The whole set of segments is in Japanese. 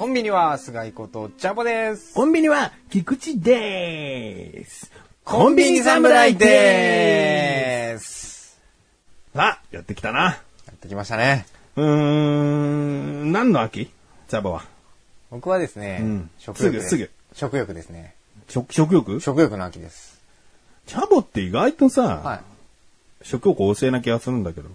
コンビニは菅井ことチャボです。コンビニは菊池でーす。コンビニ侍でーす。さあ、やってきたな。やってきましたね。うーん、何の秋？チャボは。僕はですね、うん食欲です。すぐす食欲ですね。食、食欲？食欲の秋です。チャボって意外とさ、は食欲旺盛な気がするんだけど。い。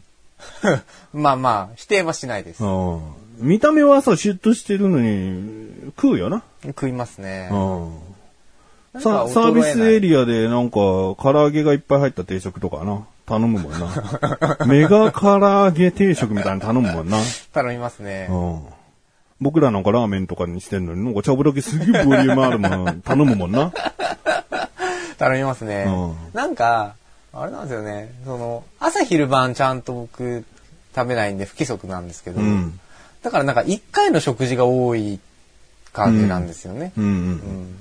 まあまあ、否定はしないです。うん。見た目はさ、シュッとしてるのに、食うよな。食いますね。うん。さサービスエア。リアでなんか、唐揚げがいっぱい入った定食とかな。頼むもんな。メガ唐揚げ定食みたいなの頼むもんな。頼みますね。うん。僕らなんかラーメンとかにしてんのに、なんか茶ぶだけすげえボリュームあるもの頼むもんな。頼みますね。うなんか、あれなんですよね。その、朝昼晩ちゃんと僕食べないんで不規則なんですけど、うん。だからなんか一回の食事が多い感じなんですよね。うんう。うんん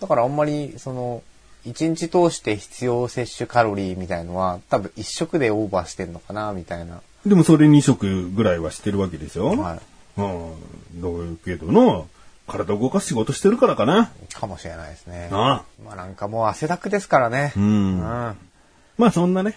だからあんまり、その、一日通して必要摂取カロリーみたいのは多分一食でオーバーしてんのかな、みたいな。でもそれ2食ぐらいはしてるわけですよ。はい。うん。どういうけどの、体を動かす仕事してるからかな。かもしれないですね。ああまあなんかもう汗だくですからね。う。うんん。まあそんなね、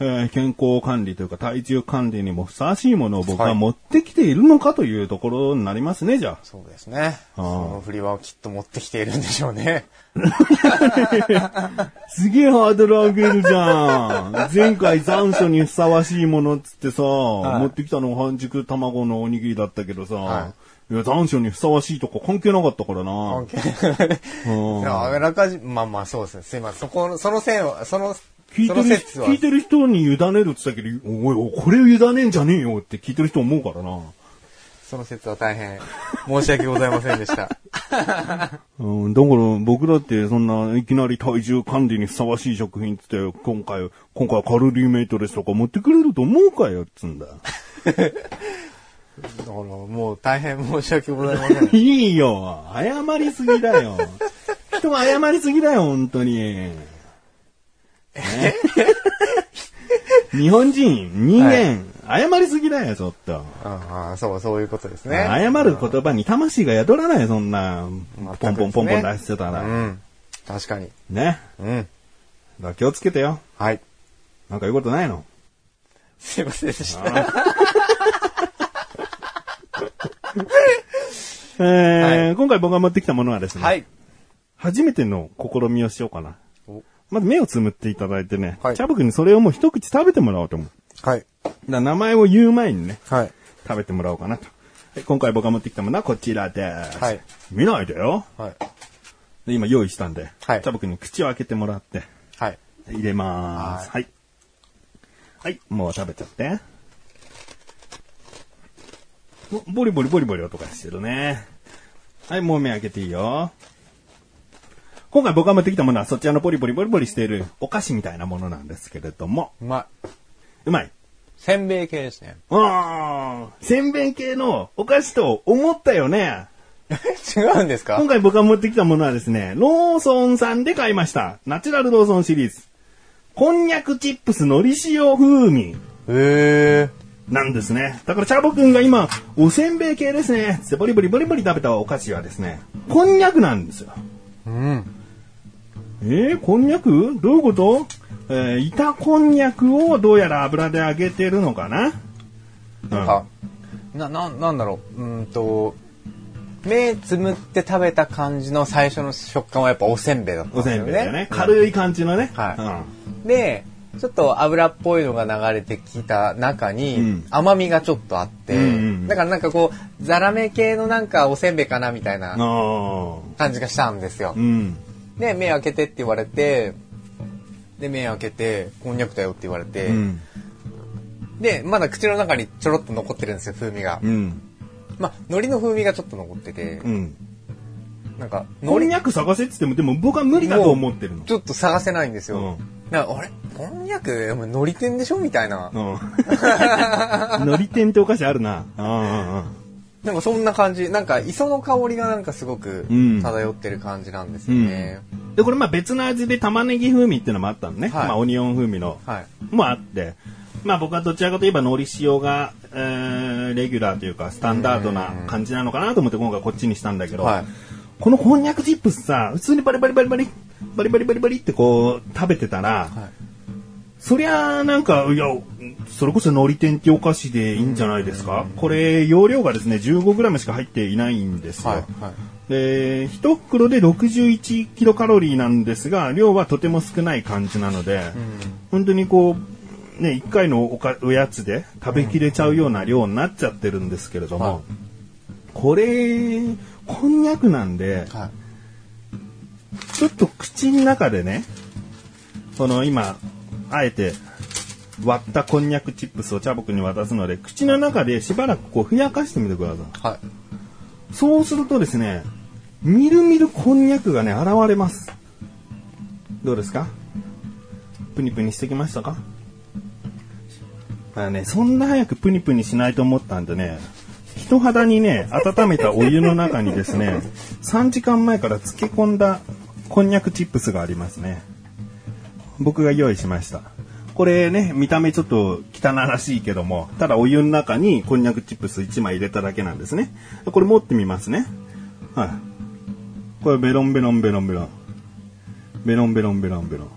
えー健康管理というか体重管理にもふさわしいものを僕ははい持ってきているのかというところになりますね、じゃそうですね。そああの振りはきっと持ってきているんでしょうね。あ。すげえハードル上げるじゃん。前回残暑にふさわしいものっつってさ、い持ってきたの半熟卵のおにぎりだったけどさ、、はいや残暑にふさわしいとか関係なかったからな。関係ないうんあらかじ、まあまあそうですね。すいません。そこの、その線は、その、そ聞いてる、聞いてる人に委ねるって言ったけど、おいおい、これを委ねんじゃねえよって聞いてる人思うからな。その説は大変申し訳ございませんでした。うん、だから僕だってそんないきなり体重管理にふさわしい食品っつって今回、今回はカロリーメイトレスとか持ってくれると思うかよっつんだ。だからもう大変申し訳ございません。いいよ謝りすぎだよ人が謝りすぎだよ、本当に。ね日本人、人間、謝りすぎだよ、ちょっと。ああ、そう、そういうことですね。謝る言葉に魂が宿らないよ、そんな。全くポンポンポンポン出してたら。うん。確かに。ね。うん。だ気をつけてよ。はい。なんか言うことないの？すいませんでした。えー今回僕が持ってきたものはですね、はい。初めての試みをしようかなお。まず目をつむっていただいてね、はいチャブ君にそれをもう一口食べてもらおうと思う。はい。だ名前を言う前にね、はい。食べてもらおうかなと。はい今回僕が持ってきたものはこちらです。はい見ないでよ。はい。で今用意したんで、はいチャブ君に口を開けてもらって、はい。入れまーす。はい。はい、もう食べちゃって。おボリボリボリボリ音がしてるね。はい、もう目開けていいよ。今回僕が持ってきたものはそちらのボリボリボリボリしているお菓子みたいなものなんですけれども、うまい。うまい。せんべい系ですね。あー、せんべい系のお菓子と思ったよね。違うんですか？今回僕が持ってきたものはですね、ローソンさんで買いました。ナチュラルローソンシリーズ。こんにゃくチップスのり塩風味へえ。なんですね。だからチャボくんが今、おせんべい系ですね。ボリボリボリボリ食べたお菓子はですね、こんにゃくなんですよ。うん。えー、こんにゃく？どういうこと？えー、板こんにゃくをどうやら油で揚げてるのかな？なんか、な、な、なんだろう？うーんと、目つむって食べた感じの最初の食感はやっぱおせんべいだったんおですよね。せんべいだよね。軽い感じのね。はうんで、ちょっと油っぽいのが流れてきた中に、うん甘みがちょっとあって、うんうんだからなんかこう、ザラメ系のなんかおせんべいかなみたいなあ感じがしたんですよー。うん。で、目開けてって言われて、で、目開けて、こんにゃくだよって言われて、うん。で、まだ口の中にちょろっと残ってるんですよ、風味が。うん。まあ、海苔の風味がちょっと残ってて、うん。なんか、こんにゃく探せって言っても、でも僕は無理だと思ってるの。ちょっと探せないんですよ。うんだからあれ？こんにゃく、海苔店でしょ？みたいな。うん。のり天ってお菓子あるな。うんうんうん。なんかそんな感じ。なんか磯の香りがなんかすごくうん漂ってる感じなんですよね。で、これまあ別の味で玉ねぎ風味っていうのもあったのね。はいまあオニオン風味のはい。もあって。まあ僕はどちらかといえば海苔塩が、えー、レギュラーというかスタンダードな感じなのかなと思って今回こっちにしたんだけど、はいこのこんにゃくチップスさ、普通にバリバリバリバリ、バリバリバリバリってこう食べてたら、はい。そりゃあなんか、いや、それこそ海苔天ってお菓子でいいんじゃないですか？これ容量がですね、15g しか入っていないんですよ。はい。はい。で、一袋で61キロカロリーなんですが、量はとても少ない感じなので、本当にこう、ね、一回のおかおやつで食べきれちゃうような量になっちゃってるんですけれども、はいこれ、こんにゃくなんで、はい。ちょっと口の中でね、この今、あえて割ったこんにゃくチップスを茶僕に渡すので、口の中でしばらくこうふやかしてみてください。はい。そうするとですね、みるみるこんにゃくがね、現れます。どうですか？プニプニしてきましたか？あね、そんな早くプニプニしないと思ったんでね、人肌にね、温めたお湯の中にですね、3時間前から漬け込んだこんにゃくチップスがありますね。僕が用意しました。これね、見た目ちょっと汚らしいけども、ただお湯の中にこんにゃくチップス1枚入れただけなんですね。これ持ってみますね。はい。これベロンベロンベロンベロン。ベロンベロンベロンベロン。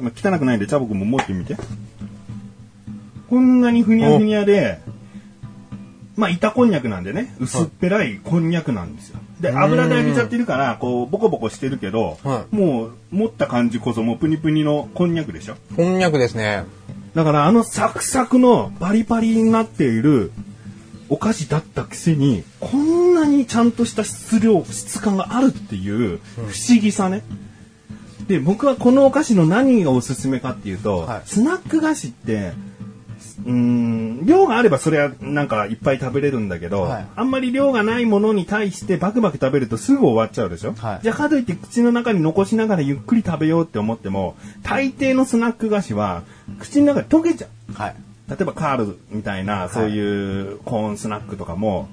まあ、汚くないんで、チャボくんも持ってみて。こんなにふにゃふにゃで、まあ、板こんにゃくなんでね、薄っぺらいこんにゃくなんですよ。で、油で揚げちゃってるから、こう、ボコボコしてるけど、はもう、持った感じこそもうプニプニのこんにゃくでしょ？こんにゃくですね。だからあのサクサクのパリパリになっているお菓子だったくせに、こんなにちゃんとした質量、質感があるっていう不思議さね。で、僕はこのお菓子の何がおすすめかっていうと、はいスナック菓子って、うーん、量があればそれはなんかいっぱい食べれるんだけど、はい。あんまり量がないものに対してバクバク食べるとすぐ終わっちゃうでしょ、はい。じゃあかといって口の中に残しながらゆっくり食べようって思っても、大抵のスナック菓子は口の中で溶けちゃう。はい。例えばカールみたいな、そういうコーンスナックとかも、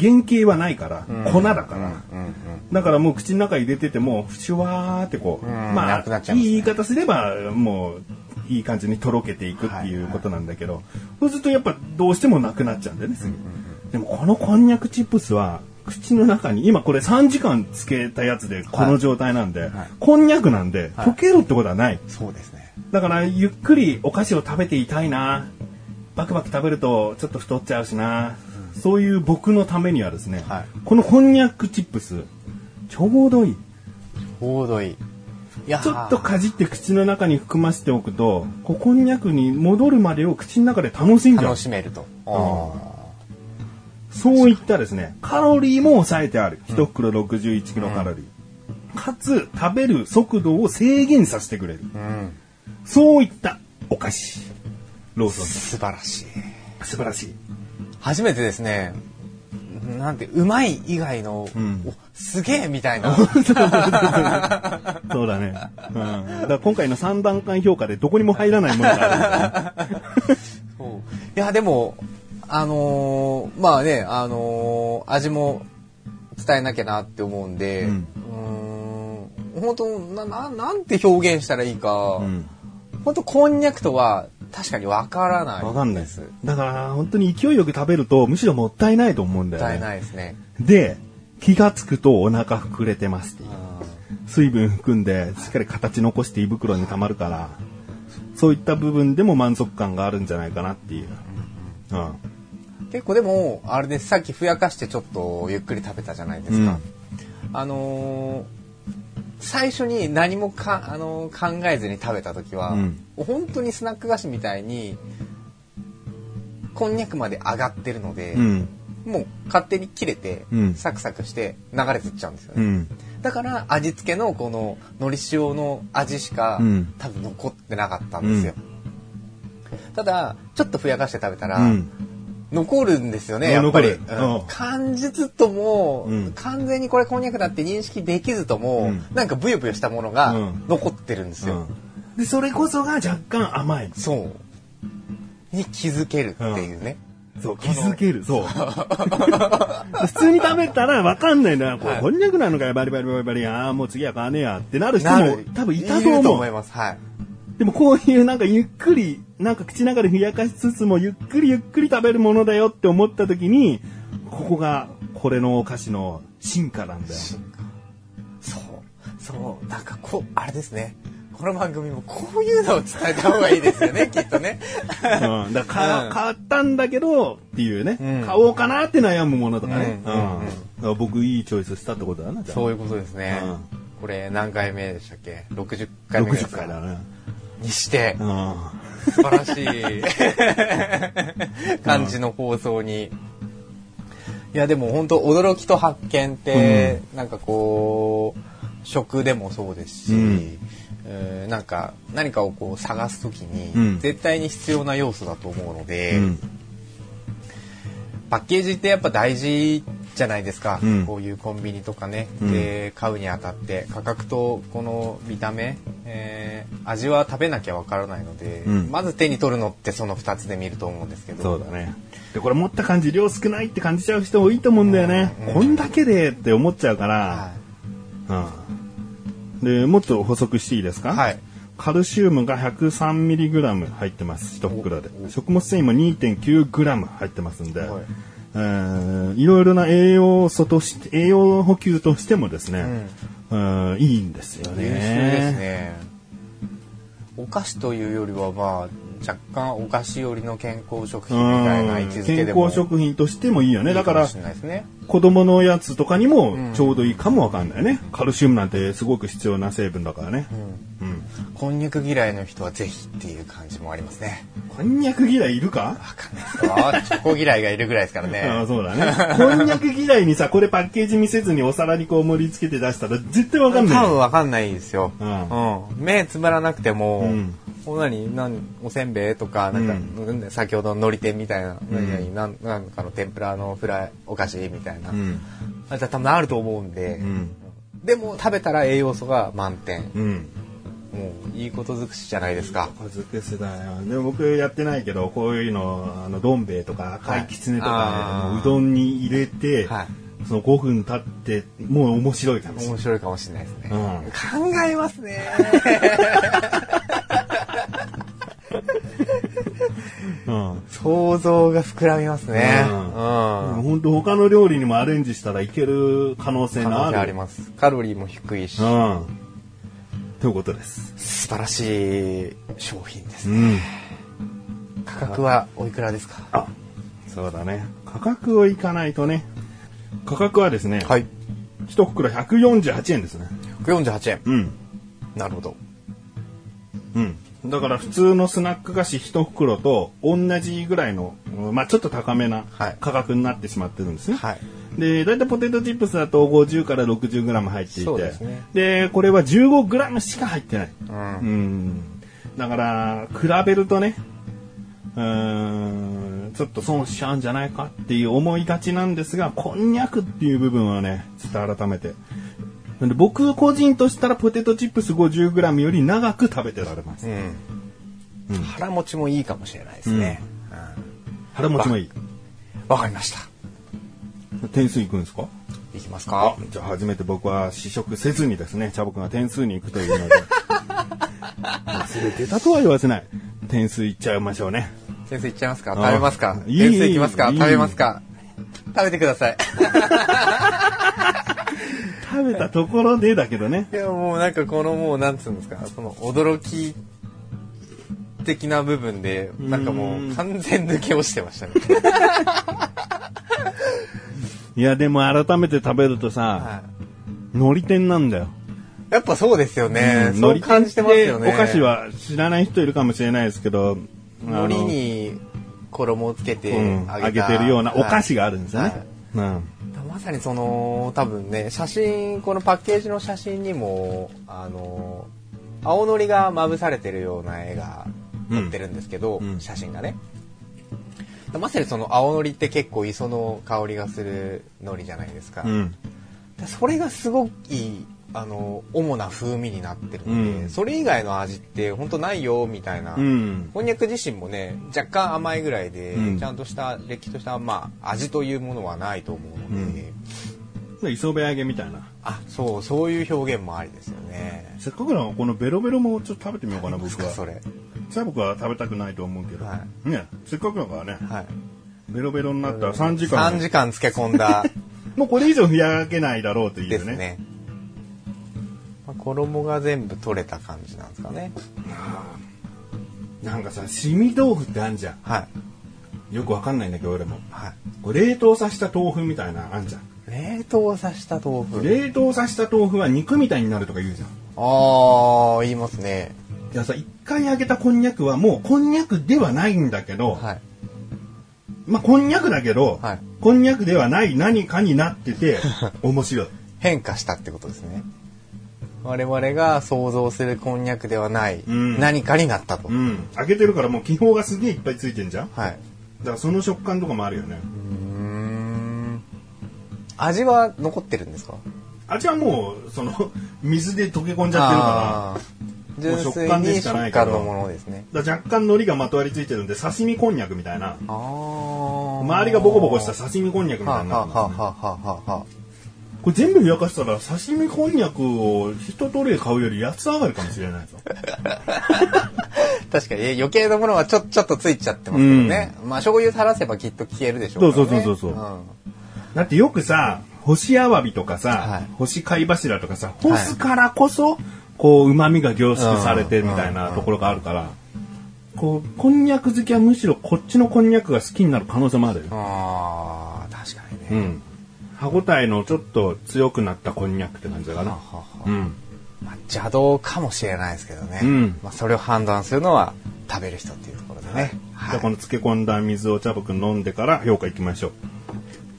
原型はないから、粉だから。うん。うん。だからもう口の中に入れてても、シュワーってこう、うん。まなくなあ、ね。いい言い方すれば、もう、いい感じにとろけていくっていうことなんだけど、そうするとやっぱどうしてもなくなっちゃうんだよね、でもこのこんにゃくチップスは、口の中に、今これ3時間つけたやつでこの状態なんで、こんにゃくなんで、溶けるってことはない。そうですね。だから、ゆっくりお菓子を食べていたいな。バクバク食べるとちょっと太っちゃうしな。そういう僕のためにはですね、はいこのこんにゃくチップス、ちょうどいい。ちょうどいい。ちょっとかじって口の中に含ませておくと、ここんにゃくに戻るまでを口の中で楽しんじゃう楽。しめると。あそういったですね、カロリーも抑えてある。1袋61キロカロリー。かつ、食べる速度を制限させてくれる。ーうん。そういったお菓子。ローソン。素晴らしい。素晴らしい。初めてですね、なんて、うまい以外の、んおすげえみたいな。そうだね。うん。だ今回の3段階評価でどこにも入らないものがあるいや、でも、あのーまあね、あのー味も伝えなきゃなって思うんで、うん、本当なな、なんて表現したらいいか、うん。本当こんにゃくとは確かにわからない。わかんないです。だから本当に勢いよく食べるとむしろもったいないと思うんだよね。もったいないですね。で、気がつくとお腹膨れてますっていう。あ水分含んでしっかり形残して胃袋に溜まるから、そういった部分でも満足感があるんじゃないかなっていう。うん。ー結構でも、あれです、さっきふやかしてちょっとゆっくり食べたじゃないですか。あのー最初に何もか、あのー考えずに食べた時は、うん本当にスナック菓子みたいにこんにゃくまで上がってるので、うん。もう勝手に切れて、うんサクサクして流れていっちゃうんですよね、うん。だから味付けのこの海苔塩の味しか、うん多分残ってなかったんですよ、ただちょっとふやかして食べたら、うん。残るんですよね、うんやっぱり。うんうん感じずとも、うん完全にこれこんにゃくだって認識できずとも、うんなんかブヨブヨしたものうがん残ってるんですよ。うんで、それこそが若干甘い。そう。に気づけるっていうね。そう、気づける。そう。普通に食べたらわかんないんだよ。これ、はいこんにゃくなのかよ、バリバリバリバリ。ああ、もう次は買わねえやってなる人なもる多分いたとると思う。思います。はい。でもこういうなんかゆっくり、なんか口の中でふやかしつつもゆっくりゆっくり食べるものだよって思った時に、ここがこれのお菓子の進化なんだよ。そう。そう。なんかこう、あれですね。この番組もこういうのを伝えた方がいいですよね、きっとね。うん、だからうん買ったんだけどっていうね、うん買おうかなって悩むものとかね。うんうんだから僕いいチョイスしたってことだな、じゃあそういうことですね。うんこれ何回目でしたっけ ?60 回目です60回だね。にして、うん。素晴らしい。感じの放送に。いやでも本当驚きと発見って、なんかこう食でもそうですし、うん。えーなんか何かをこう探すときに、うん。絶対に必要な要素だと思うので、うん。パッケージってやっぱ大事じゃないですか、うん。こういうコンビニとかね、うん。で買うにあたって。価格とこの見た目、えー味は食べなきゃわからないので、うん。まず手に取るのってその2つで見ると思うんですけど。そうだね。で、これ持った感じ量少ないって感じちゃう人多いと思うんだよね。うん。こんだけでって思っちゃうから。うん。で、もっと補足していいですか？はい。カルシウムが 103mg 入ってます、1袋で。お。食物繊維も 2.9g 入ってますんで、はいえーいろいろな栄養素として、栄養補給としてもですね、うんいいんですよね。優秀ですねお菓子というよりはまあ若干お菓子寄りの健康食品みたいな位置づけ健でも康食品としてもいいよね。だから子供のやつとかにもちょうどいいかもわかんないね。カルシウムなんてすごく必要な成分だからね。うん。こんにゃく嫌いの人はぜひっていう感じもありますねこんにゃく嫌いいるか？わかんないですかチョコ嫌いがいるぐらいですからね ああ、そうだね。こんにゃく嫌いにさ、これパッケージ見せずにお皿にこう盛り付けて出したら絶対わかんない多よ。分わかんないですよ。ううんん。目つぶらなくても、うんお何なんおせんべいとかなんか、うん先ほどのり天みたいな、何々なんなんかの天ぷらのフライお菓子みたいな、うん。あ多分あると思うんで、うん。でも食べたら栄養素が満点、うん。もういいこと尽くしじゃないですか。小づくしだよ。でも僕やってないけど、こういうの、あの、どん兵衛とか赤いきつねとか、あーうどんに入れて、はいその5分経って、もう面白いかもしれない。面白いかもしれないですね。うん考えますね。想像が膨らみますね。ううんん。本当他の料理にもアレンジしたらいける可能性可能のある。性あります。カロリーも低いし、うん。ということです。素晴らしい商品ですね。うん。価格はおいくらですか？あ、そうだね。価格をいかないとね。価格はですね、はい。一袋148円ですね。148円。うん。なるほど。うん。だから普通のスナック菓子一袋と同じぐらいの、うんまあちょっと高めなはい価格になってしまってるんですね。はい。で、だいたいポテトチップスだと50から 60g 入っていて、ですねで、これは 15g しか入ってない。うん。うん。だから、比べるとね、うーん、ちょっと損しちゃうんじゃないかっていう思いがちなんですが、こんにゃくっていう部分はね、ちょっと改めて。なんで僕個人としたらポテトチップス 50g より長く食べてられます。うん。腹持ちもいいかもしれないですね。腹持ちもいい。うんわかりました。点数いくんですか？いきますか。じゃあ初めて僕は試食せずにですね、チャボくんが点数に行くというので。忘れてたとは言わせない。点数いっちゃいましょうね。先生いっちゃいますか？あ食べますか？いい点数いきますか？いい食べますか？食べてください。食べたところでだけどね。いや、もうなんかこのもう、なんつうんですか、その驚き的な部分で、なんかもう完全抜け落ちてましたね。いや、でも改めて食べるとさ、はい海苔天なんだよ。やっぱそうですよね。うんそう感じてますよね。お菓子は知らない人いるかもしれないですけど、海苔に衣をつけてうん揚げてるようなお菓子があるんですよね。はいうんまさにその多分ね写真このパッケージの写真にもあの青のりがまぶされてるような絵が載ってるんですけど、うん写真がねまさにその青のりって結構磯の香りがする海苔じゃないですか。うん。でそれがすごくいい、あの、主な風味になってるので、うんそれ以外の味って本当ないよ、みたいな。うん。こんにゃく自身もね、若干甘いぐらいで、うんちゃんとした、れっきとした、まあ、味というものはないと思うので、で磯辺揚げみたいな。あ、そう、そういう表現もありですよね。せっかくならこのベロベロもちょっと食べてみようかな、僕は。かそれ？さあ僕は食べたくないと思うけど。はね、せっかくだからね、はい。ベロベロになったら3時間。3時間漬け込んだ もうこれ以上ふやけないだろうというね。ですね。まあ、衣が全部取れた感じなんですかね。なんかさ、しみ豆腐ってあんじゃはい。ん。よくわかんないんだけど俺も。はい。これ冷凍させた豆腐みたいなあんじゃん。冷凍させた豆腐。冷凍させた豆腐は肉みたいになるとか言うじゃん。ああ、言いますね。いやさ、一回揚げたこんにゃくはもうこんにゃくではないんだけど、はい。まあこんにゃくだけど、はいこんにゃくではない何かになってて 面白い。変化したってことですね。我々が想像するこんにゃくではないうん何かになったと。うん。揚げてるからもう気泡がすげえいっぱいついてんじゃんだかはい。らその食感とかもあるよね。うーん。味は残ってるんですか？味はもう、その、水で溶け込んじゃってるかあー純粋もう食感でにしかないから若干海苔がまとわりついてるんで、刺身こんにゃくみたいな。ああ。周りがボコボコした刺身こんにゃくみはあ、たいになはあはあってますねはあはあはあこれ全部ふやかしたら刺身こんにゃくを一トレー買うより安上がりかもしれないぞ。確かに余計なものはちょちょっとついちゃってますけどね。まあ醤油垂らせばきっと消えるでしょうからね。そうそうそうそううんだってよくさ、干しアワビとかさ、はい干し貝柱とかさ、干すからこそ、こう、旨味が凝縮されてみたいなところがあるから、こう、こんにゃく好きはむしろこっちのこんにゃくが好きになる可能性もあるよ。ああ、確かにね。うん。歯ごたえのちょっと強くなったこんにゃくって感じだかな。うん。まあ、邪道かもしれないですけどね。うんまあ、それを判断するのは食べる人っていうところでね。じゃあこの漬け込んだ水を茶葉くん飲んでから評価いきましょ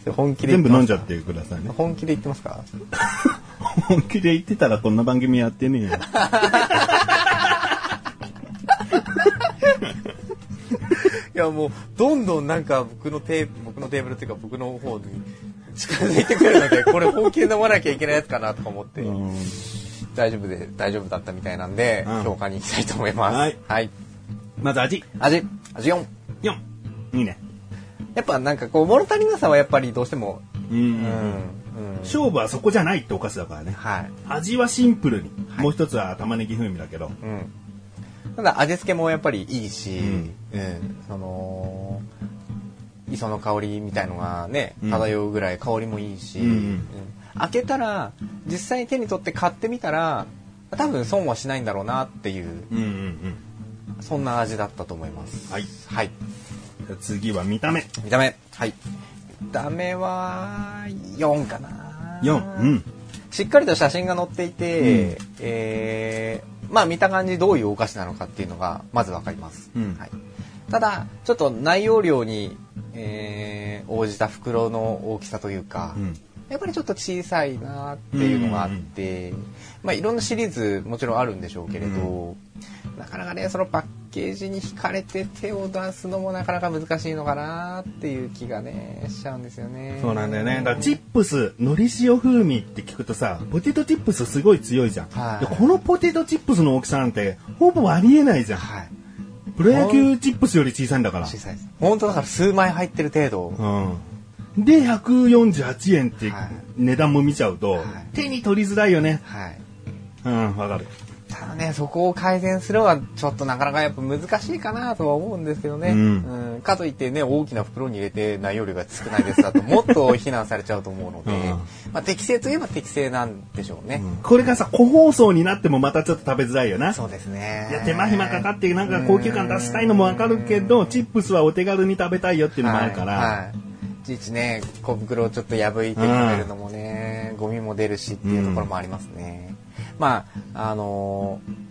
う。本気で全部飲んじゃってくださいね。本気で言ってますか？本気で言ってたらこんな番組やってねえよ。いやもうどんどんなんか僕のテー僕のテーブルっていうか僕の方に近づいてくるのでこれ本気で飲まなきゃいけないやつかなとか思って、うん大丈夫で大丈夫だったみたいなんで、うん評価に行きたいと思います。はいはい。まず味。味味4。4。いいね。やっぱなんかこう物足りなさはやっぱりどうしてもうん。うん、うん、勝負はそこじゃないってお菓子だからね。はい。味はシンプルに。はいもう一つは玉ねぎ風味だけど。うん。ただ味付けもやっぱりいいし、ううんん、その、磯の香りみたいのがね、うん漂うぐらい香りもいいし、うん開けたら、実際に手に取って買ってみたら、多分損はしないんだろうなっていう、うんうんうん。そんな味だったと思います。はい。はい。次は見た目。見た目。はい。見た目は、4かな。4。うん。しっかりと写真が載っていて、うんえーまあ見た感じどういうお菓子なのかっていうのがまずわかります。うんはい、ただ、ちょっと内容量に、えー応じた袋の大きさというか、うん。やっぱりちょっと小さいなっていうのがあって、まあいろんなシリーズもちろんあるんでしょうけれど、なかなかね、そのパッケージに惹かれて手を出すのもなかなか難しいのかなっていう気がね、しちゃうんですよね。そうなんだよね。だからチップス、海苔塩風味って聞くとさ、ポテトチップスすごい強いじゃん。はいでこのポテトチップスの大きさなんて、ほぼありえないじゃん。はい。プロ野球チップスより小さいんだから。小さいです。本当だから数枚入ってる程度。うん。で、148円ってはい値段も見ちゃうと、はい手に取りづらいよね。はい。うん、わかる。ただね、そこを改善するのはちょっとなかなかやっぱ難しいかなとは思うんですけどね。うんうんかといってね、大きな袋に入れて内容量が少ないですだと、もっと非難されちゃうと思うので、うんまあ適正といえば適正なんでしょうね。これがさ、個包装になってもまたちょっと食べづらいよな。そうですね。いや、手間暇かかってなんか高級感出したいのもわかるけど、チップスはお手軽に食べたいよっていうのもあるから。はいはいいちいちね、小袋をちょっと破いて食べるのもね、ゴミも出るしっていうところもありますね。まあ、あのー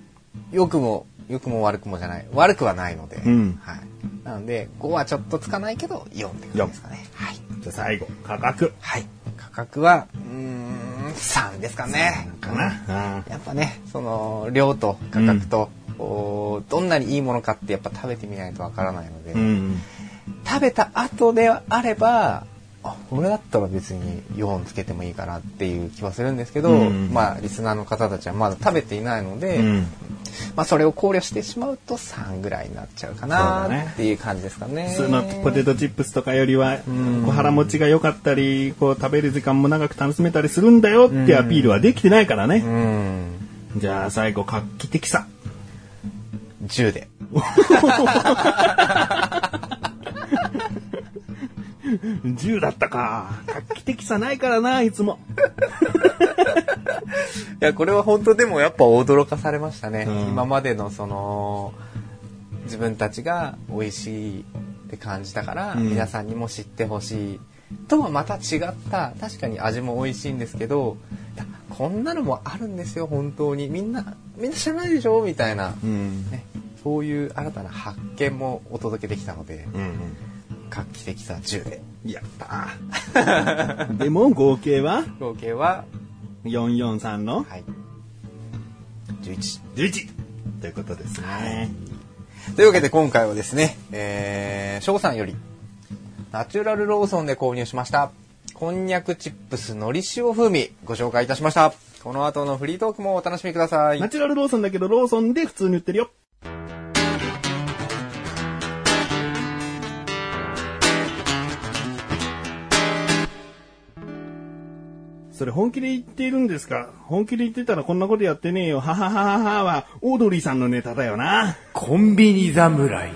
良くも、良くも悪くもじゃない。悪くはないので、うんはい。なので、5はちょっとつかないけど、4って感じですかね。はい。じゃあ最後、価格。はい。価格は、うーん、3ですかね。かな。やっぱね、その、量と価格と、おどんなにいいものかってやっぱ食べてみないとわからないので、うん。うん。食べた後であれば、あ、これだったら別に4つけてもいいかなっていう気はするんですけど、うんまあ、リスナーの方たちはまだ食べていないので、うん。まあ、それを考慮してしまうと3ぐらいになっちゃうかなっていう感じですかね。普通のポテトチップスとかよりは、んこう腹持ちが良かったり、こう食べる時間も長く楽しめたりするんだよってアピールはできてないからうね。ん。じゃあ最後、画期的さ。10で。10だったか。画期的さないからな、いつも。いや、これは本当でもやっぱ驚かされましたね。うん今までのその、自分たちが美味しいって感じたから、うん皆さんにも知ってほしい。とはまた違った、確かに味も美味しいんですけど、こんなのもあるんですよ、本当に。みんな、みんな知らないでしょみたいな、うん。ね。そういう新たな発見もお届けできたので、うん。画期的さ10で。やったー でも合計は？合計は、443の？はい。11。11ということですね。というわけで今回はですね、えー、翔さんより、ナチュラルローソンで購入しました、こんにゃくチップスのり塩風味、ご紹介いたしました。この後のフリートークもお楽しみください。ナチュラルローソンだけどローソンで普通に売ってるよ。それ本気で言っているんですか？本気で言ってたらこんなことやってねえよ。はははははは、オードリーさんのネタだよな。コンビニ侍。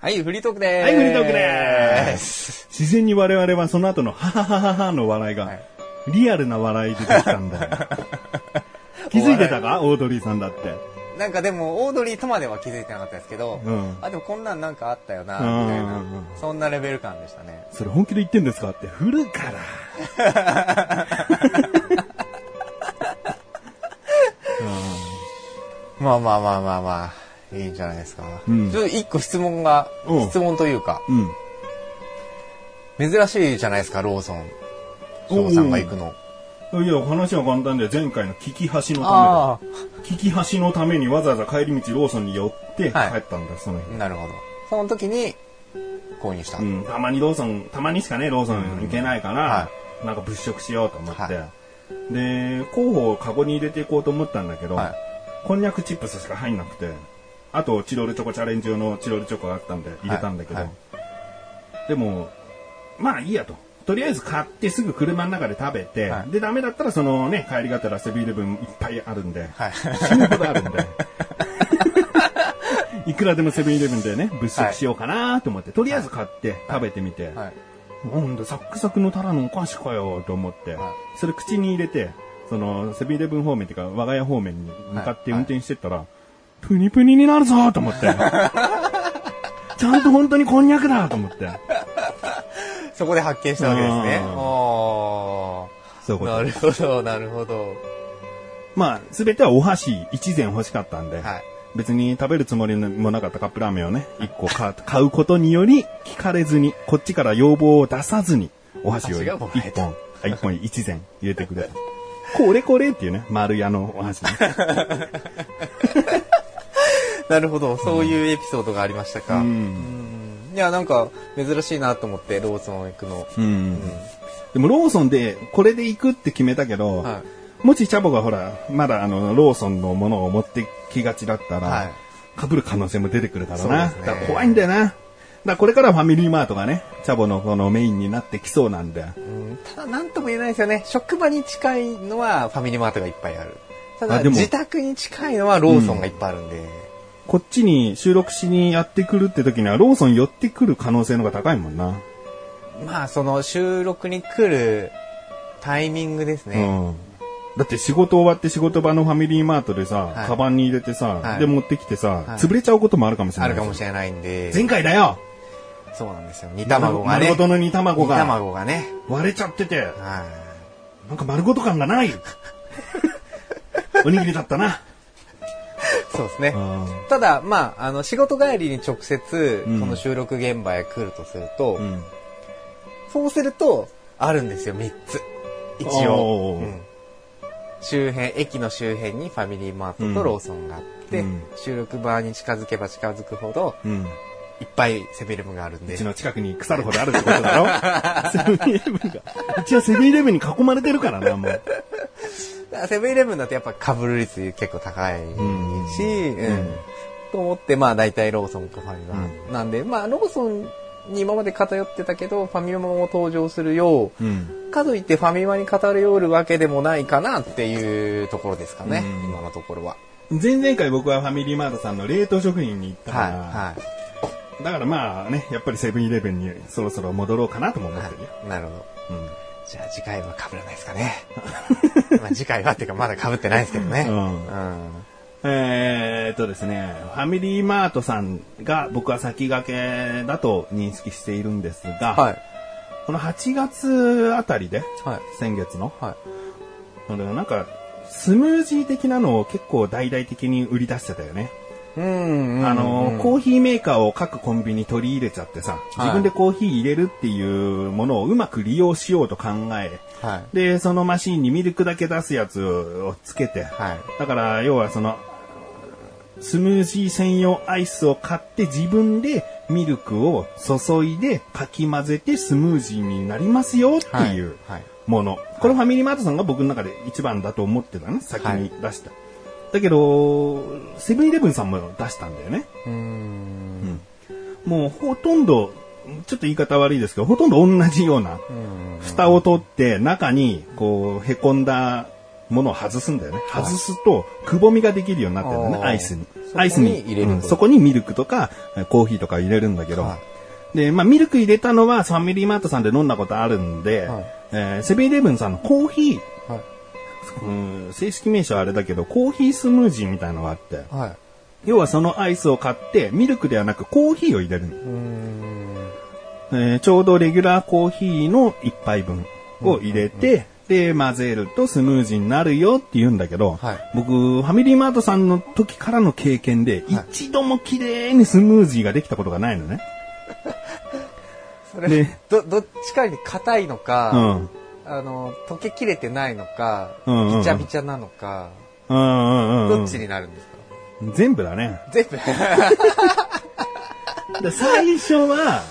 はい、フリートークでーす。はいフリートークでーす。自然に我々はその後のはははははの笑いが、はいリアルな笑いでできたんだよ。気づいてたか？オードリーさんだって。なんかでも、オードリーとまでは気づいてなかったですけど、うんあ、でもこんなんなんかあったよな、みうんたいなそんなレベル感でしたね。それ本気で言ってんですか？って振るから。まあまあまあまあまあ、いいんじゃないですか。うんちょっと一個質問が、うん質問というか、うん。珍しいじゃないですか、ローソン。翔さんが行くの。いや、話は簡単で、前回の聞き橋のたあめだ。聞き橋のためにわざわざ帰り道ローソンに寄って帰はいったんだ、その日あ、。なるほど。その時に購入した。うん、たまにローソン、たまにしかね、ローソン行けないから、はなんか物色しようと思って。はで、候補をカゴに入れていこうと思ったんだけど、はいこんにゃくチップスしか入んなくて、あとチロルチョコチャレンジ用のチロルチョコがあったんで入れたんだけど、はいはいでも、まあいいやと。とりあえず買ってすぐ車の中で食べて、はいで、ダメだったらそのね、帰りがてらセブンイレブンいっぱいあるんで、はい。死ぬほどあるんで。いくらでもセブンイレブンでね、物色しようかなと思って、とりあえず買って食べてみて、はい。なんだ、サックサクのタラのお菓子かよと思って、はいそれ口に入れて、その、セブンイレブン方面っていうか、我が家方面に向かって運転してったら、プニプニになるぞと思って。ちゃんと本当にこんにゃくだと思って。そこで発見したわけですね。うんおそうなるほど、なるほど。まあ、すべてはお箸一膳欲しかったんで、はい。別に食べるつもりもなかったカップラーメンをね、一個買うことにより、聞かれずに、こっちから要望を出さずに、お箸を一本、あ一本一膳入れてくれた。これこれっていうね、丸屋のお箸ね。なるほど、そういうエピソードがありましたか。ううんん。いや、なんか、珍しいなと思って、ローソン行くの。うん。でもローソンで、これで行くって決めたけど、はもしチャボがほら、まだあの、ローソンのものを持ってきがちだったら、はい被る可能性も出てくるからな。ねだから怖いんだよな。だからこれからファミリーマートがね、チャボのこのメインになってきそうなんで。うんただ、なんとも言えないですよね。職場に近いのはファミリーマートがいっぱいある。ただ、あでも自宅に近いのはローソンがいっぱいあるんで。こっちに収録しにやってくるって時には、ローソン寄ってくる可能性の方が高いもんな。まあ、その収録に来るタイミングですね。うん。だって仕事終わって仕事場のファミリーマートでさ、はいカバンに入れてさ、はいで持ってきてさ、はい潰れちゃうこともあるかもしれない。あるかもしれないんで。前回だよそうなんですよ。煮卵がね。丸ごとの煮卵煮が卵がね。割れちゃってて、はい。なんか丸ごと感がない。おにぎりだったな。そうですね。うんただ、まあ、あの、仕事帰りに直接、うんこの収録現場へ来るとすると、うんそうすると、あるんですよ、3つ。一応。うん周辺、駅の周辺にファミリーマートとローソンがあって、うん収録場に近づけば近づくほど、うん。いっぱいセブンイレブンがあるんでうち。の近くに腐るほどあるってことだろ？セブンイレブンが。うちはセブンイレブンに囲まれてるからな、もう。セブンイレブンだとやっぱ被る率結構高いし、うん。と思って、まあ大体ローソンかファミマ。なんで、まあローソンに今まで偏ってたけど、ファミマも登場するよう、うん。かといってファミマに偏るわけでもないかなっていうところですかね、うん今のところは。前々回僕はファミリーマートさんの冷凍食品に行ったから、はい、はい。だからまあね、やっぱりセブンイレブンにそろそろ戻ろうかなとも思ってるよ。なるほど。うんじゃあ次回は被らないですかね。まあ次回はっていうかまだ被ってないですけどね。うんうんえーっとですね、ファミリーマートさんが僕は先駆けだと認識しているんですが、はい。この8月あたりで、はい。先月の、はい。なんか、スムージー的なのを結構大々的に売り出してたよね。うん。あの、うんコーヒーメーカーを各コンビニ取り入れちゃってさ、自分でコーヒー入れるっていうものをうまく利用しようと考え、はい。で、そのマシーンにミルクだけ出すやつをつけて、はい。だから、要はその、スムージー専用アイスを買って自分でミルクを注いでかき混ぜてスムージーになりますよっていうはい。もの。これファミリーマートさんが僕の中で一番だと思ってたね。先に出した。だけど、セブンイレブンさんも出したんだよね。うーん。もうほとんど、ちょっと言い方悪いですけど、ほとんど同じような、うん。蓋を取って中にこう、へこんだものを外すんだよね。はい外すと、くぼみができるようになってるんだよね、アイスにそ。こにアイスに入れるとうんそこにミルクとか、コーヒーとか入れるんだけど、はで、まあ、ミルク入れたのはファミリーマートさんで飲んだことあるんで、はいえーセブンイレブンさんのコーヒー、はい。うん正式名称はあれだけど、コーヒースムージーみたいのがあって、はい。要はそのアイスを買って、ミルクではなくコーヒーを入れる。えーちょうどレギュラーコーヒーの一杯分を入れて、で、混ぜるとスムージーになるよって言うんだけど、はい僕、ファミリーマートさんの時からの経験で、はい一度も綺麗にスムージーができたことがないのね。それ、ねど、どっちかに硬いのうか、ん。あの、溶けきれてないのか、うんうんうんびちゃびちゃなのか、うんうんうん。どっちになるんですか？全部だね。全部。で最初は、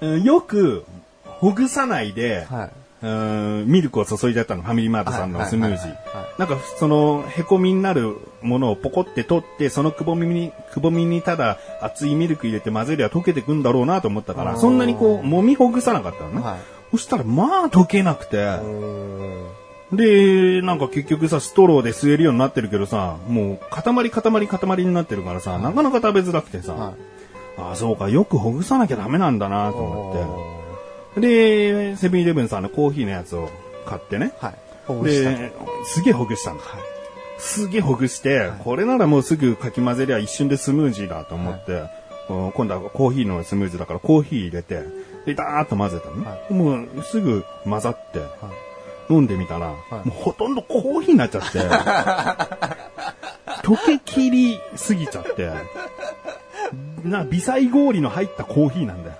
うんよく、ほぐさないで、はい。うんミルクを注いじゃったの、ファミリーマートさんのスムージー。なんか、その、へこみになるものをポコって取って、そのくぼみに、くぼみにただ熱いミルク入れて混ぜりゃ溶けてくんだろうなと思ったから、うんそんなにこう、揉みほぐさなかったのね。はいそしたら、まあ溶けなくて、で、なんか結局さ、ストローで吸えるようになってるけどさ、もう、塊塊塊になってるからさ、なかなか食べづらくてさ、はいああ、そうか、よくほぐさなきゃダメなんだなと思って。で、セブンイレブンさんのコーヒーのやつを買ってね。はい。ほぐした。で、すげえほぐしたんだ。はい。すげえほぐして、これならもうすぐかき混ぜりゃ一瞬でスムージーだと思って、こう今度はコーヒーのスムージーだからコーヒー入れて、で、ダーッと混ぜたのね。はもうすぐ混ざって、はい飲んでみたら、いもうほとんどコーヒーになっちゃって、溶けきりすぎちゃって、な、微細氷の入ったコーヒーなんだよ。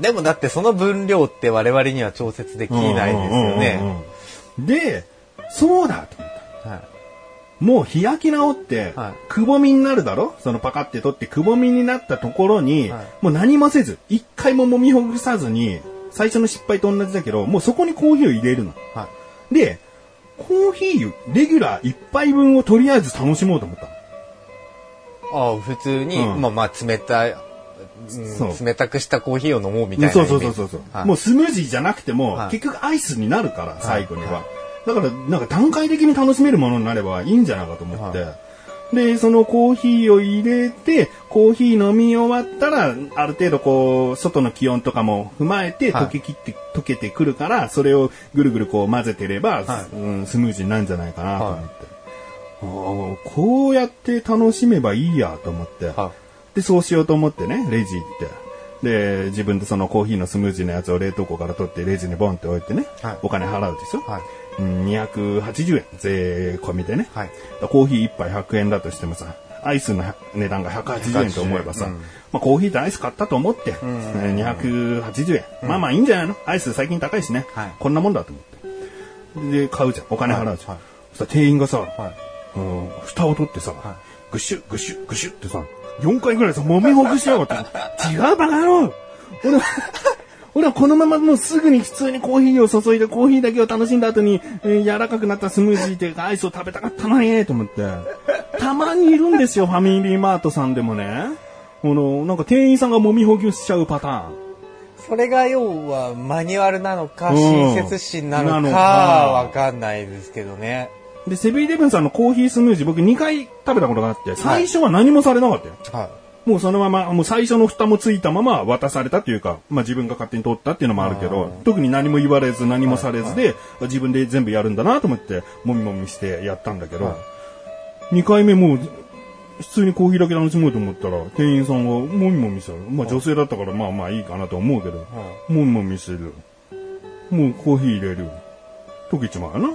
でもだってその分量って我々には調節できないですよね。うん。で、そうだと思った。はいもう開き直ってはい、くぼみになるだろ？そのパカって取ってくぼみになったところに、はいもう何もせず、一回も揉みほぐさずに、最初の失敗と同じだけど、もうそこにコーヒーを入れるの。はい。で、コーヒー、レギュラー一杯分をとりあえず楽しもうと思ったの。ああ、普通に、うんまあまあ冷たい、う冷たくしたコーヒーを飲もうみたいなそう。そうそうそうもうスムージーじゃなくても、はい結局アイスになるから、最後には。はいだから、なんか段階的に楽しめるものになればいいんじゃないかと思って。で、そのコーヒーを入れて、コーヒー飲み終わったら、ある程度こう、外の気温とかも踏まえて、はい溶けきって、溶けてくるから、それをぐるぐるこう混ぜてれば、はいうん、スムージーになるんじゃないかなと思って。あーこうやって楽しめばいいやと思って。はで、そうしようと思ってね、レジ行って。で、自分でそのコーヒーのスムージーのやつを冷凍庫から取ってレジにボンって置いてね、はいお金払うでしょ、はい。うん、280円、税込みでね。はい。コーヒー1杯100円だとしてもさ、アイスの値段が180円と思えばさ、うんまあコーヒーとアイス買ったと思って、んえー280円、まあまあいいんじゃないの？アイス最近高いしね、はいこんなもんだと思って。で、買うじゃん。お金払うじゃん。はいはいそしたら店員がさ、はい。うん蓋を取ってさ、はぐしゅ、ぐしゅ、ぐしゅってさ、4回ぐらいさ、揉みほぐしやがって。違うバカ野郎俺は、俺はこのままもうすぐに普通にコーヒーを注いでコーヒーだけを楽しんだ後に、えー柔らかくなったスムージーっていうかアイスを食べたかったなえと思って。たまにいるんですよ、ファミリーマートさんでもね。この、なんか店員さんが揉みほぐしちゃうパターン。それが要はマニュアルなのか、うん親切心なのかか、わかんないですけどね。で、セブンイレブンさんのコーヒースムージー僕2回食べたことがあって、最初は何もされなかったよ。はもうそのまま、もう最初の蓋もついたまま渡されたっていうか、まあ自分が勝手に取ったっていうのもあるけど、特に何も言われず何もされずで、自分で全部やるんだなと思って、もみもみしてやったんだけど、はい2回目もう、普通にコーヒーだけ楽しもうと思ったら、店員さんがもみもみしたる。まあ女性だったからまあまあいいかなと思うけど、もみもみしてる。もうコーヒー入れる。溶けちまうな。い。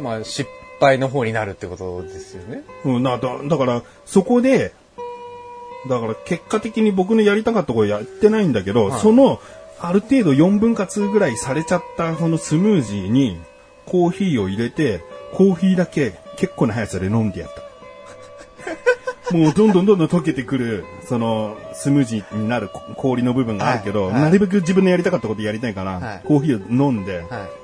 まあ、失敗の方になるってことですよね。うん、だだだから、そこで、だから結果的に僕のやりたかったことやってないんだけど、はいその、ある程度4分割ぐらいされちゃったそのスムージーにコーヒーを入れて、コーヒーだけ結構な速さで飲んでやった。もうどんどんどんどん溶けてくる、そのスムージーになるこ氷の部分があるけど、はいはいなるべく自分のやりたかったことやりたいから、はいコーヒーを飲んで、はい。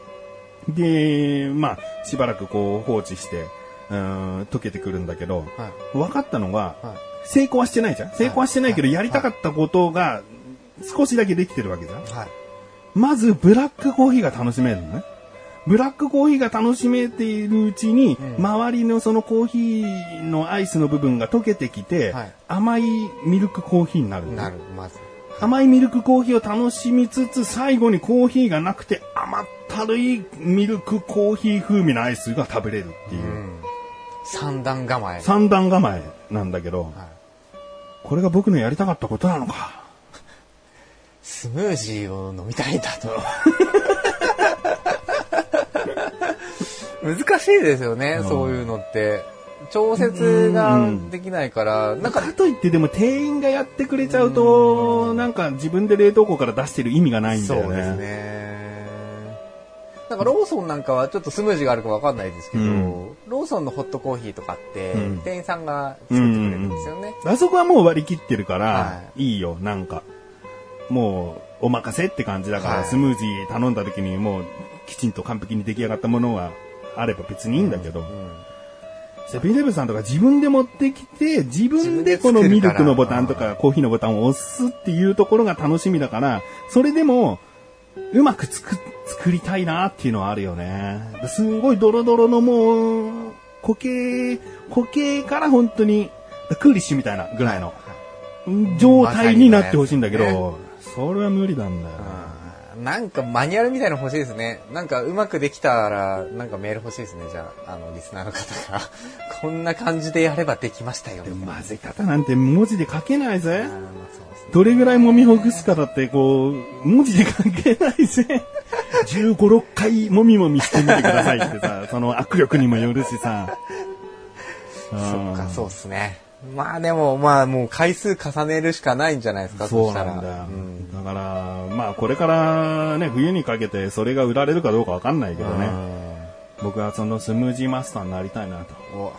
で、まあ、しばらくこう放置して、うん、溶けてくるんだけど、は分かったのが、はい。成功はしてないじゃん成功はしてないけど、はいやりたかったことが少しだけできてるわけじゃんはい。まず、ブラックコーヒーが楽しめるのね。ブラックコーヒーが楽しめているうちに、うん周りのそのコーヒーのアイスの部分が溶けてきて、はい甘いミルクコーヒーになるのねなる、まず。甘いミルクコーヒーを楽しみつつ、最後にコーヒーがなくて甘ったるいミルクコーヒー風味のアイスが食べれるっていうう、ん。三段構え。三段構えなんだけど、はいこれが僕のやりたかったことなのか。スムージーを飲みたいんだと。難しいですよね、うんそういうのって。調節ができないから、なんか、かといってでも店員がやってくれちゃうと、なんか自分で冷凍庫から出してる意味がないんだよね。そうですね。なんかローソンなんかはちょっとスムージーがあるかわかんないですけど、うん。ローソンのホットコーヒーとかって、うん。店員さんが作ってくれるんですよね。あそこはもう割り切ってるから、、はい。いよ、なんか。もう、お任せって感じだから、はい。スムージー頼んだ時にもう、きちんと完璧に出来上がったものはあれば別にいいんだけど、うんセブンイレブンさんとか自分で持ってきて、自分でこのミルクのボタンとかコーヒーのボタンを押すっていうところが楽しみだから、それでも、うまく作、作りたいなっていうのはあるよね。すごいドロドロのもう、固形、固形から本当に、クーリッシュみたいなぐらいの状態になってほしいんだけど、それは無理なんだよ。なんかマニュアルみたいなの欲しいですね。なんかうまくできたら、なんかメール欲しいですね。じゃあ、あの、リスナーの方が。こんな感じでやればできましたよ。混ぜ方なんて文字で書けないぜどれぐらい揉みほぐすかだって、こう、文字で書けないぜ。15、6回もみもみしてみてくださいってさ、その握力にもよるしさ。そっか、そうですね。まあでも、まあもう回数重ねるしかないんじゃないですか、そう。なんだよ。うんだから、まあこれからね、冬にかけてそれが売られるかどうかわかんないけどね。僕はそのスムージーマスターになりたいなと。うんお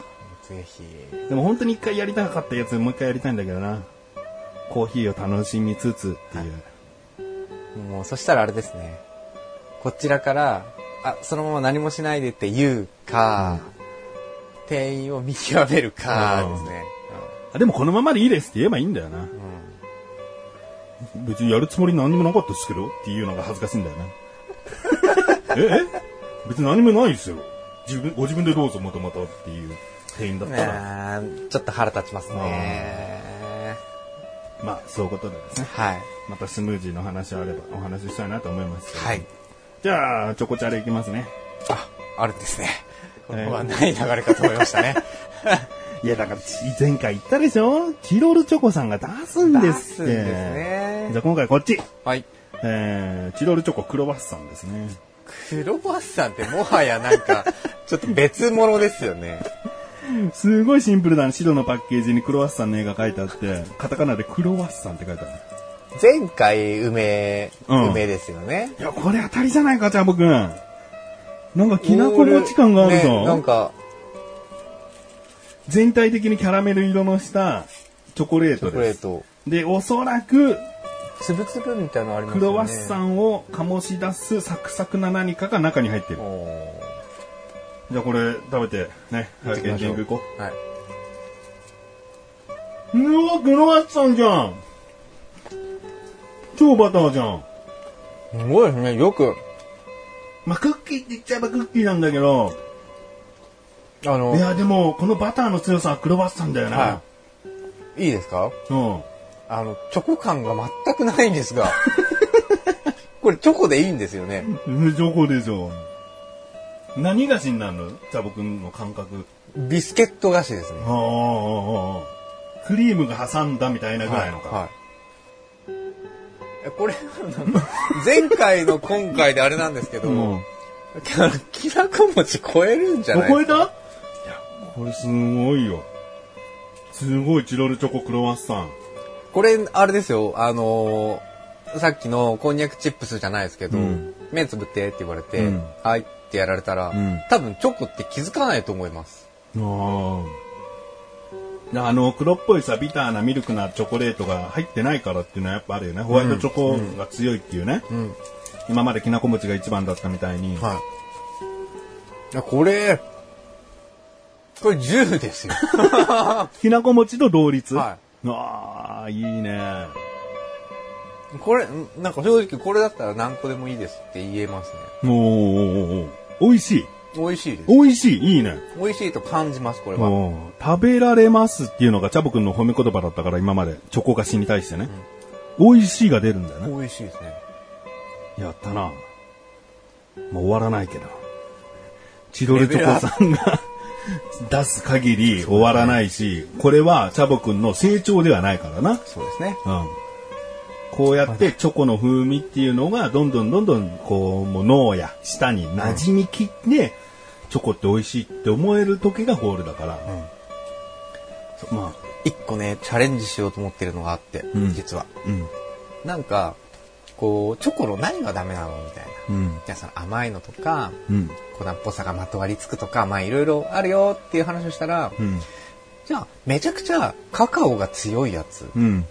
ぜひ。でも本当に一回やりたかったやつもう一回やりたいんだけどな。コーヒーを楽しみつつっていう。もうそしたらあれですね。こちらから、あ、そのまま何もしないでって言うか、店員を見極めるかですね。あでもこのままでいいですって言えばいいんだよな。うん別にやるつもり何にもなかったですけどっていうのが恥ずかしいんだよな。ええ？別に何もないですよ。自分、ご自分でどうぞもともとっていう店員だったら。ちょっと腹立ちますね。まあ、そういうことでですね。はい。またスムージーの話あればお話ししたいなと思います。はい。じゃあ、チョコチャレいきますね。あ、あるんですね。これはない流れかと思いましたね。いや、だから、前回言ったでしょ？チロルチョコさんが出すんですって。出すんですねじゃあ今回こっち。はい。えー、チロルチョコクロワッサンですね。クロワッサンってもはやなんか、ちょっと別物ですよね。すごいシンプルな白のパッケージにクロワッサンの絵が描いてあって、カタカナでクロワッサンって書いてある。前回梅、うん梅ですよね。いや、これ当たりじゃないか、チャボくん。なんかきなこ餅感があるぞ。ねなんか、全体的にキャラメル色のした、チョコレーチョコトです。レート。で、おそらく、つぶつぶみたいなのありますよね。クロワッサンを醸し出すサクサクな何かが中に入ってる。おじゃあこれ食べて、ね、ー。はいエンディング行こはい。う。うわ、クロワッサンじゃん超バターじゃん。すごいですね。よく、まあ、クッキーって言っちゃえばクッキーなんだけど、あの、いや、でも、このバターの強さはクロワッサンだよな。はい。いいですか？うん。あの、チョコ感が全くないんですが。これチョコでいいんですよね。うんチョコでしょ。何菓子になるの？チャボくんの感覚。ビスケット菓子ですね。ああクリームが挟んだみたいなぐらいのか。はい。はいえこれ、前回の今回であれなんですけど、うん。きなこ餅超えるんじゃない超えた？いや、これすごいよ。すごいチロルチョコクロワッサン。これ、あれですよ、あのーさっきのこんにゃくチップスじゃないですけど、うん目つぶってって言われて、うんはいってやられたら、ん多分チョコって気づかないと思います。あの、黒っぽいさ、ビターなミルクなチョコレートが入ってないからっていうのはやっぱあるよね。ホワイトチョコが強いっていうね。うん。今まできなこ餅が一番だったみたいに。はい。これ、これ10ですよ。きなこ餅と同率。はああ、いいね。これ、んなんか正直これだったら何個でもいいですって言えますね。おーおーおー美味しい。美味しいです。美味しい。いいね。美味しいと感じます、これは。食べられますっていうのがチャボくんの褒め言葉だったから今まで。チョコ菓子に対してね。美味しいが出るんだよね。美味しいですね。やったな。もう終わらないけど。チロルチョコさんが出す限り終わらないし、これはチャボくんの成長ではないからな。そうですね。うん。こうやってチョコの風味っていうのがどんどんどんどんこうもう脳や舌に馴染みきって、チョコって美味しいって思える時がホールだから。まあ、一個ね、チャレンジしようと思ってるのがあって、うん実は。うん。なんか、こう、チョコの何がダメなのみたいな。うん。じゃあその甘いのとか、うん。粉っぽさがまとわりつくとか、まあいろいろあるよっていう話をしたら、うん。じゃあめちゃくちゃカカオが強いやつうん。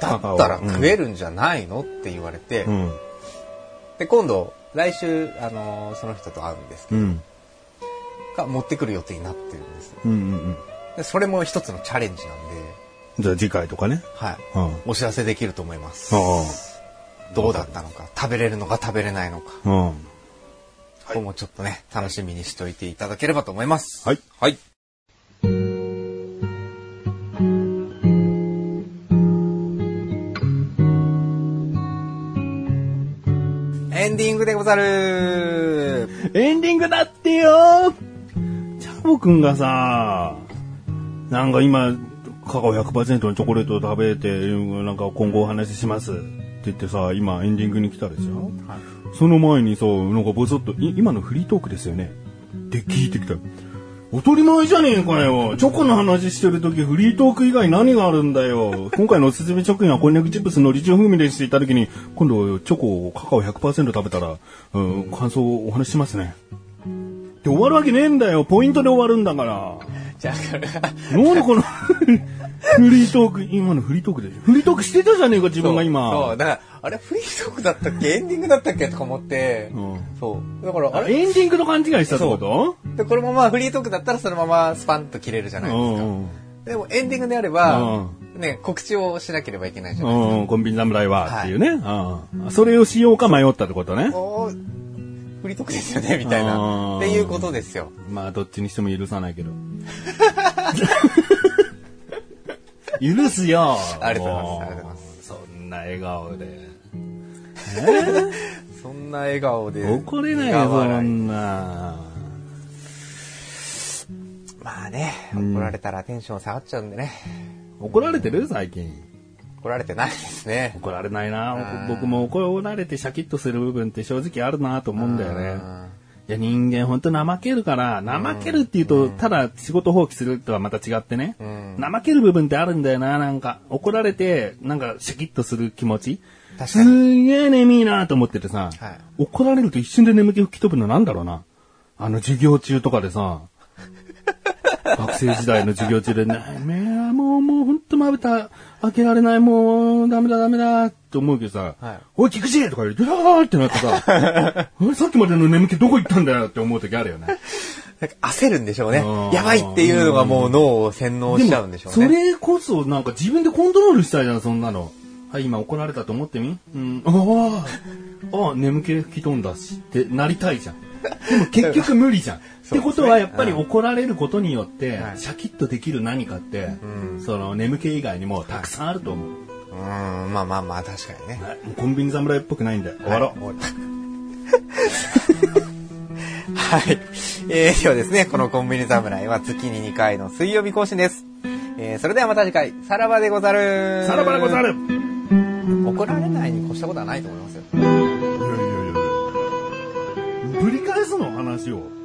だったら食えるんじゃないの？って言われて、うん。で、今度、来週、あのーその人と会うんですけど、うん。が持ってくる予定になってるんです。うん。うん。でそれも一つのチャレンジなんで、じゃあ次回とかね。はい。うん。お知らせできると思います。あどうだったのか、食べれるのか？食べれないのか、あ。うん。ここもちょっとね、楽しみにしておいていただければと思います。はい。はい。エンディングでござる。エンディングだってよ。チャボくんがさ、なんか今、カカオ100%のチョコレートを食べて、なんか今後お話しします。って言ってさ、今エンディングに来たでしょ、その前にさ、なんかぼそっと、い今のフリートークですよね。って聞いてきた。当たり前じゃねえかよ。チョコの話してるときフリートーク以外何があるんだよ。今回のおすすめ食品はこんにゃくチップスのリチ風味ですって言ったときに、今度チョコをカカオ100%食べたら、うん、感想をお話ししますね。で終わるわけねえんだよ。ポイントで終わるんだから。じゃあ、なんでこのフリートーク、今のフリートークでしょ？フリートークしてたじゃねえか、自分がそう、今。だから、あれフリートークだったっけ？エンディングだったっけ？とか思って、うんそう。だから、あれ？あエンディングと勘違いしたってこと？で、これもまあフリートークだったらそのままスパンと切れるじゃないですか。うんでもエンディングであれば、ね、告知をしなければいけないじゃないですか。うん。うん、コンビニ侍はっていうね。うん。それをしようか迷ったってことね。フリートークですよね、みたいあな。ーっていうことですよ。まあ、どっちにしても許さないけど。許すよ。ありがとうございますそんな笑顔で。そんな笑顔で。怒れないよ、そんな。まあね、怒られたらテンション下がっちゃうんでね。怒られてる？最近。怒られてないですね。怒られないなうん僕も怒られてシャキッとする部分って正直あるなと思うんだよね。うんいや人間ほんと怠けるから、怠けるっていうと、ただ仕事放棄するとはまた違ってね、ん怠ける部分ってあるんだよな、なんか。怒られて、なんかシャキッとする気持ち。す確かに。げえ眠いなと思っててさ、はい怒られると一瞬で眠気吹き飛ぶのなんだろうな。あの授業中とかでさ、学生時代の授業中で、ねめはもまぶた開けられない、もう、ダメだダメだって思うけどさ、はいおい、菊池とか言って、うわーってなってさ、さっきまでの眠気どこ行ったんだよって思う時あるよね。なんか焦るんでしょうねうん。やばいっていうのがもう脳を洗脳しちゃうんでしょうね。それこそなんか自分でコントロールしたいじゃん、そんなの。はい、今怒られたと思ってみ？うん、ああ、ああ、眠気吹き飛んだしってなりたいじゃん。でも結局無理じゃん。ってことはやっぱり怒られることによって、はいシャキッとできる何かって、うんその眠気以外にもたくさんあると思う。うん、まあまあまあ、確かにね。コンビニ侍っぽくないんで、終わろう。はい。はい。えー、ではですね、このコンビニ侍は月に2回の水曜日更新です。えー、それではまた次回、さらばでござる。さらばでござる怒られないに越したことはないと思いますよ。いやいやいやぶり返すの話を。